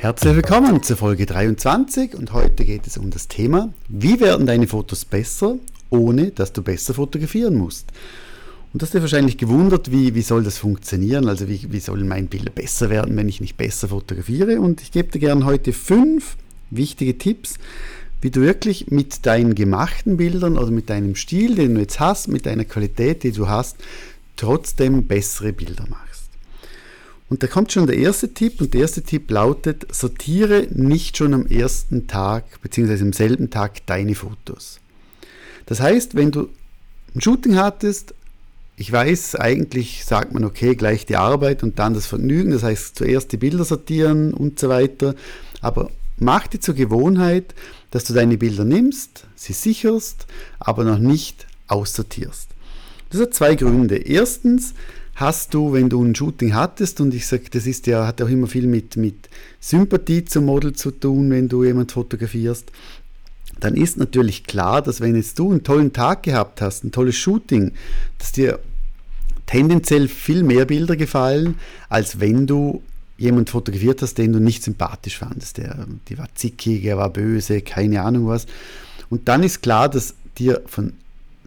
Herzlich willkommen zur Folge 23 und heute geht es um das Thema, wie werden deine Fotos besser, ohne dass du besser fotografieren musst. Und du hast dir wahrscheinlich gewundert, wie, wie soll das funktionieren, also wie, wie sollen meine Bilder besser werden, wenn ich nicht besser fotografiere. Und ich gebe dir gerne heute fünf wichtige Tipps, wie du wirklich mit deinen gemachten Bildern oder mit deinem Stil, den du jetzt hast, mit deiner Qualität, die du hast, trotzdem bessere Bilder machst. Und da kommt schon der erste Tipp und der erste Tipp lautet, sortiere nicht schon am ersten Tag bzw. am selben Tag deine Fotos. Das heißt, wenn du ein Shooting hattest, ich weiß, eigentlich sagt man, okay, gleich die Arbeit und dann das Vergnügen, das heißt zuerst die Bilder sortieren und so weiter, aber mach dir zur Gewohnheit, dass du deine Bilder nimmst, sie sicherst, aber noch nicht aussortierst. Das hat zwei Gründe. Erstens, hast du, wenn du ein Shooting hattest, und ich sage, das ist ja, hat auch immer viel mit, mit Sympathie zum Model zu tun, wenn du jemand fotografierst, dann ist natürlich klar, dass wenn jetzt du einen tollen Tag gehabt hast, ein tolles Shooting, dass dir tendenziell viel mehr Bilder gefallen, als wenn du jemand fotografiert hast, den du nicht sympathisch fandest. Der, die war zickig, er war böse, keine Ahnung was. Und dann ist klar, dass dir von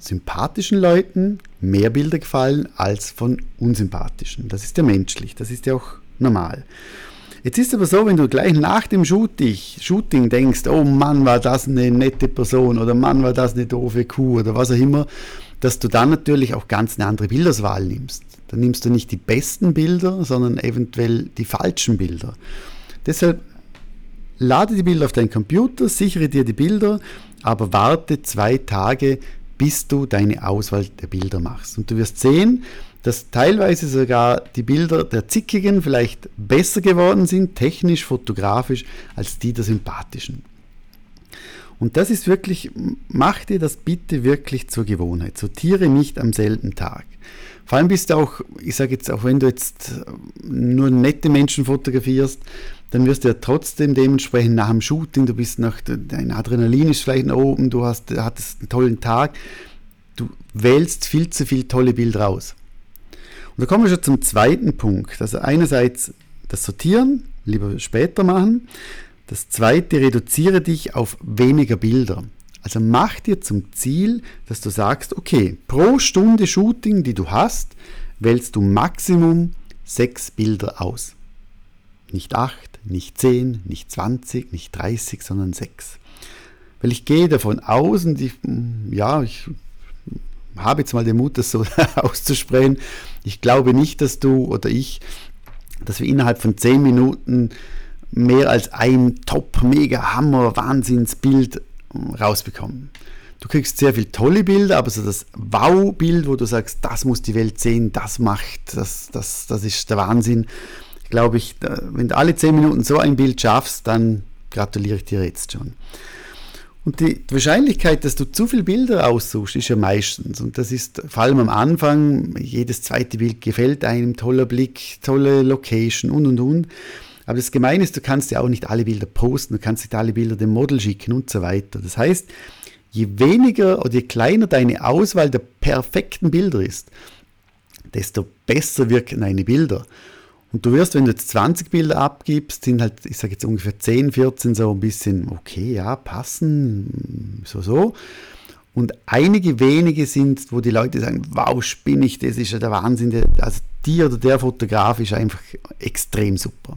sympathischen Leuten mehr Bilder gefallen als von unsympathischen. Das ist ja menschlich, das ist ja auch normal. Jetzt ist aber so, wenn du gleich nach dem Shooting, Shooting denkst, oh Mann, war das eine nette Person oder Mann, war das eine doofe Kuh oder was auch immer, dass du dann natürlich auch ganz eine andere Bilderswahl nimmst. Dann nimmst du nicht die besten Bilder, sondern eventuell die falschen Bilder. Deshalb lade die Bilder auf deinen Computer, sichere dir die Bilder, aber warte zwei Tage, bis du deine Auswahl der Bilder machst. Und du wirst sehen, dass teilweise sogar die Bilder der Zickigen vielleicht besser geworden sind, technisch, fotografisch, als die der sympathischen. Und das ist wirklich, mach dir das bitte wirklich zur Gewohnheit. Sortiere nicht am selben Tag. Vor allem bist du auch, ich sage jetzt, auch wenn du jetzt nur nette Menschen fotografierst, dann wirst du ja trotzdem dementsprechend nach dem Shooting, du bist nach, dein Adrenalin ist vielleicht nach oben, du hast, hattest einen tollen Tag, du wählst viel zu viele tolle Bilder aus. Und da kommen wir schon zum zweiten Punkt. Also einerseits das Sortieren, lieber später machen. Das zweite, reduziere dich auf weniger Bilder. Also mach dir zum Ziel, dass du sagst, okay, pro Stunde Shooting, die du hast, wählst du Maximum sechs Bilder aus. Nicht acht, nicht 10, nicht 20, nicht 30, sondern 6. Weil ich gehe davon aus, und ich, ja, ich habe jetzt mal den Mut, das so auszusprechen. Ich glaube nicht, dass du oder ich, dass wir innerhalb von 10 Minuten mehr als ein Top, Mega, Hammer, Wahnsinnsbild rausbekommen. Du kriegst sehr viele tolle Bilder, aber so das Wow-Bild, wo du sagst, das muss die Welt sehen, das macht, das, das, das ist der Wahnsinn, glaube ich, wenn du alle zehn Minuten so ein Bild schaffst, dann gratuliere ich dir jetzt schon. Und die Wahrscheinlichkeit, dass du zu viele Bilder aussuchst, ist ja meistens. Und das ist vor allem am Anfang, jedes zweite Bild gefällt einem, toller Blick, tolle Location und und und. Aber das Gemeine ist, du kannst ja auch nicht alle Bilder posten, du kannst nicht alle Bilder dem Model schicken und so weiter. Das heißt, je weniger oder je kleiner deine Auswahl der perfekten Bilder ist, desto besser wirken deine Bilder. Und du wirst, wenn du jetzt 20 Bilder abgibst, sind halt, ich sage jetzt ungefähr 10, 14 so ein bisschen, okay, ja, passen, so, so. Und einige wenige sind, wo die Leute sagen, wow, spinnig, das ist ja der Wahnsinn. Also die oder der Fotograf ist einfach extrem super.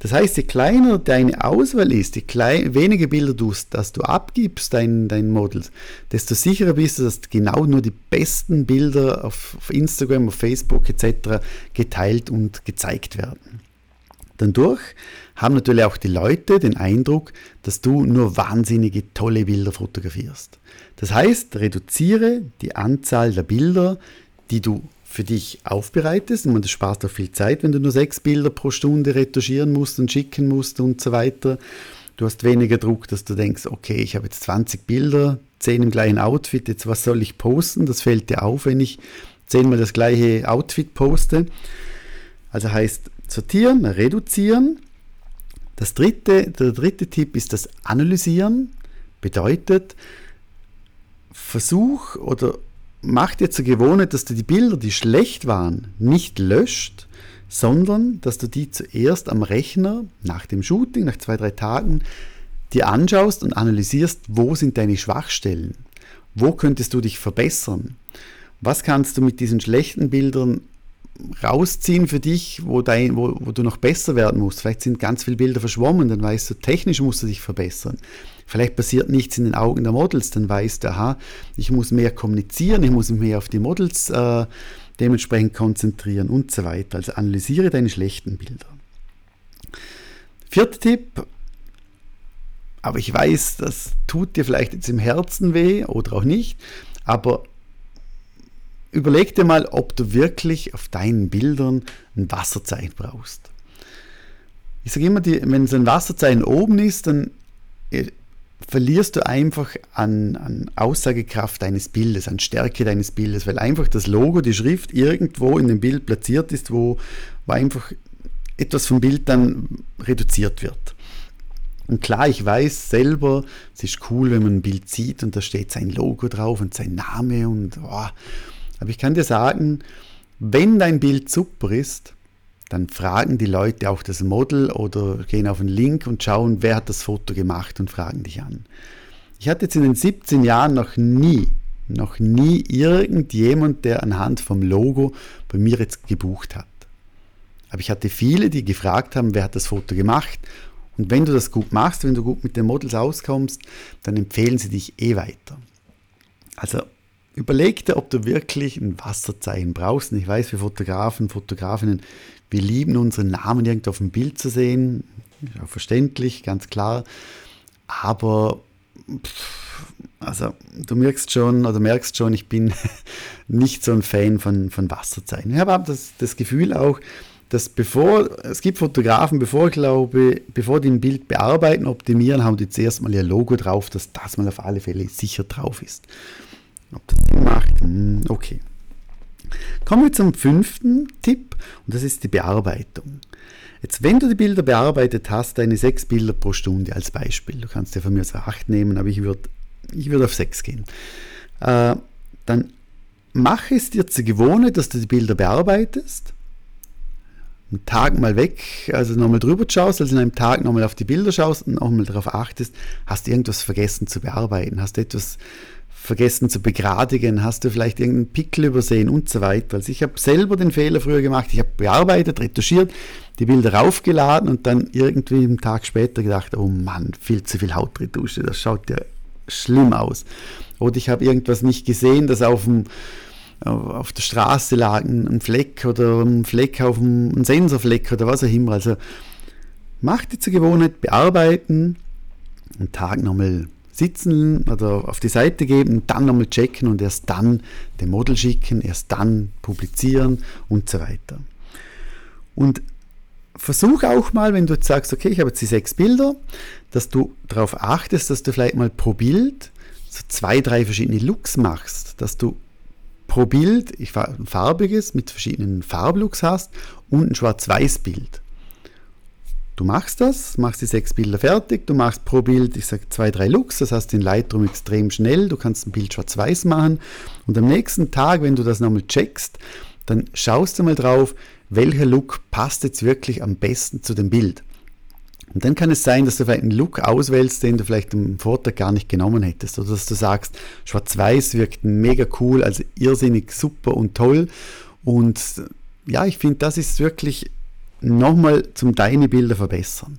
Das heißt, je kleiner deine Auswahl ist, je klein, weniger Bilder du, dass du abgibst, deinen dein Models, desto sicherer bist du, dass genau nur die besten Bilder auf, auf Instagram, auf Facebook etc. geteilt und gezeigt werden. Dadurch haben natürlich auch die Leute den Eindruck, dass du nur wahnsinnige tolle Bilder fotografierst. Das heißt, reduziere die Anzahl der Bilder, die du für dich aufbereitest. Und das spart auch viel Zeit, wenn du nur sechs Bilder pro Stunde retuschieren musst und schicken musst und so weiter. Du hast weniger Druck, dass du denkst, okay, ich habe jetzt 20 Bilder, 10 im gleichen Outfit, jetzt was soll ich posten? Das fällt dir auf, wenn ich zehnmal das gleiche Outfit poste. Also heißt sortieren, reduzieren. Das dritte, der dritte Tipp ist das Analysieren. Bedeutet, versuch oder mach dir zur Gewohnheit, dass du die Bilder, die schlecht waren, nicht löscht, sondern dass du die zuerst am Rechner nach dem Shooting, nach zwei, drei Tagen, dir anschaust und analysierst, wo sind deine Schwachstellen, wo könntest du dich verbessern, was kannst du mit diesen schlechten Bildern rausziehen für dich, wo, dein, wo, wo du noch besser werden musst. Vielleicht sind ganz viele Bilder verschwommen, dann weißt du, technisch musst du dich verbessern. Vielleicht passiert nichts in den Augen der Models, dann weißt du, aha, ich muss mehr kommunizieren, ich muss mich mehr auf die Models äh, dementsprechend konzentrieren und so weiter. Also analysiere deine schlechten Bilder. Vierter Tipp, aber ich weiß, das tut dir vielleicht jetzt im Herzen weh oder auch nicht, aber überleg dir mal, ob du wirklich auf deinen Bildern ein Wasserzeichen brauchst. Ich sage immer, wenn so ein Wasserzeichen oben ist, dann äh, verlierst du einfach an, an, Aussagekraft deines Bildes, an Stärke deines Bildes, weil einfach das Logo, die Schrift irgendwo in dem Bild platziert ist, wo, wo einfach etwas vom Bild dann reduziert wird. Und klar, ich weiß selber, es ist cool, wenn man ein Bild sieht und da steht sein Logo drauf und sein Name und oh, aber ich kann dir sagen, wenn dein Bild super ist, dann fragen die Leute auch das Model oder gehen auf einen Link und schauen, wer hat das Foto gemacht und fragen dich an. Ich hatte jetzt in den 17 Jahren noch nie, noch nie irgendjemand, der anhand vom Logo bei mir jetzt gebucht hat. Aber ich hatte viele, die gefragt haben, wer hat das Foto gemacht. Und wenn du das gut machst, wenn du gut mit den Models auskommst, dann empfehlen sie dich eh weiter. Also Überleg dir, ob du wirklich ein Wasserzeichen brauchst. Ich weiß, wir Fotografen, Fotografinnen, wir lieben unseren Namen irgendwo auf dem Bild zu sehen. Ja, verständlich, ganz klar. Aber also du merkst schon oder merkst schon, ich bin nicht so ein Fan von, von Wasserzeichen. Ich habe das, das Gefühl auch, dass bevor, es gibt Fotografen, bevor ich glaube, bevor die ein Bild bearbeiten, optimieren, haben die zuerst mal ihr Logo drauf, dass das mal auf alle Fälle sicher drauf ist. Ob das Sinn macht? Hm, okay. Kommen wir zum fünften Tipp und das ist die Bearbeitung. Jetzt, wenn du die Bilder bearbeitet hast, deine sechs Bilder pro Stunde als Beispiel, du kannst ja von mir so acht nehmen, aber ich würde ich würd auf sechs gehen, äh, dann mach es dir zur Gewohnheit, dass du die Bilder bearbeitest, einen Tag mal weg, also nochmal drüber schaust, also in einem Tag nochmal auf die Bilder schaust und nochmal darauf achtest, hast du irgendwas vergessen zu bearbeiten, hast du etwas vergessen zu begradigen, hast du vielleicht irgendeinen Pickel übersehen und so weiter. Also ich habe selber den Fehler früher gemacht, ich habe bearbeitet, retuschiert, die Bilder raufgeladen und dann irgendwie einen Tag später gedacht, oh Mann, viel zu viel Hautretusche, das schaut ja schlimm aus. Oder ich habe irgendwas nicht gesehen, das auf dem auf der Straße lag ein Fleck oder ein Fleck auf dem ein Sensorfleck oder was auch immer. Also mach die zur Gewohnheit, bearbeiten, einen Tag nochmal sitzen oder auf die Seite geben, dann nochmal checken und erst dann dem Model schicken, erst dann publizieren und so weiter. Und versuch auch mal, wenn du jetzt sagst, okay, ich habe jetzt die sechs Bilder, dass du darauf achtest, dass du vielleicht mal pro Bild so zwei, drei verschiedene Looks machst, dass du pro Bild ein farbiges mit verschiedenen Farblooks hast und ein Schwarz-Weiß-Bild. Du machst das, machst die sechs Bilder fertig, du machst pro Bild, ich sage zwei, drei Looks, das heißt in Lightroom extrem schnell, du kannst ein Bild schwarz-weiß machen und am nächsten Tag, wenn du das nochmal checkst, dann schaust du mal drauf, welcher Look passt jetzt wirklich am besten zu dem Bild. Und dann kann es sein, dass du vielleicht einen Look auswählst, den du vielleicht im Vortag gar nicht genommen hättest. Oder dass du sagst, schwarz-weiß wirkt mega cool, also irrsinnig super und toll. Und ja, ich finde, das ist wirklich nochmal zum deine Bilder verbessern.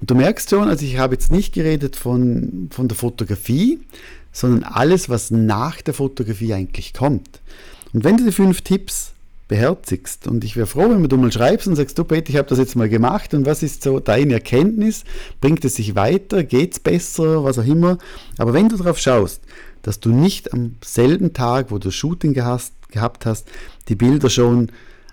Und du merkst schon, also ich habe jetzt nicht geredet von, von der Fotografie, sondern alles, was nach der Fotografie eigentlich kommt. Und wenn du die fünf Tipps beherzigst, und ich wäre froh, wenn du mal schreibst und sagst, du Peter, ich habe das jetzt mal gemacht und was ist so deine Erkenntnis? Bringt es sich weiter? Geht es besser? Was auch immer. Aber wenn du darauf schaust, dass du nicht am selben Tag, wo du Shooting gehabt hast, die Bilder schon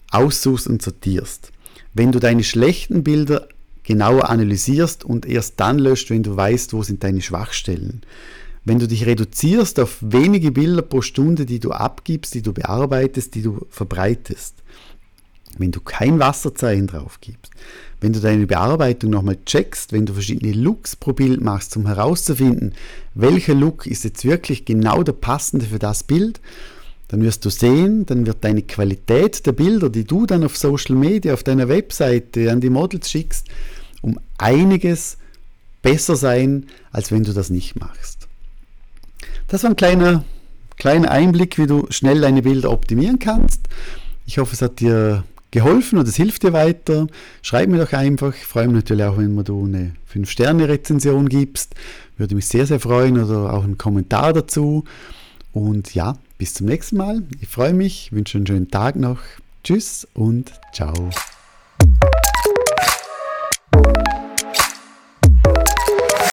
aussuchst und sortierst, wenn du deine schlechten Bilder genauer analysierst und erst dann löscht, wenn du weißt, wo sind deine Schwachstellen. Wenn du dich reduzierst auf wenige Bilder pro Stunde, die du abgibst, die du bearbeitest, die du verbreitest. Wenn du kein Wasserzeichen drauf gibst, wenn du deine Bearbeitung nochmal checkst, wenn du verschiedene Looks pro Bild machst, um herauszufinden, welcher Look ist jetzt wirklich genau der passende für das Bild, dann wirst du sehen, dann wird deine Qualität der Bilder, die du dann auf Social Media, auf deiner Webseite an die Models schickst, um einiges besser sein, als wenn du das nicht machst. Das war ein kleiner, kleiner Einblick, wie du schnell deine Bilder optimieren kannst. Ich hoffe, es hat dir geholfen und es hilft dir weiter. Schreib mir doch einfach. Ich freue mich natürlich auch, wenn du eine 5-Sterne-Rezension gibst. Würde mich sehr, sehr freuen oder auch einen Kommentar dazu. Und ja, bis zum nächsten Mal. Ich freue mich, wünsche einen schönen Tag noch. Tschüss und ciao.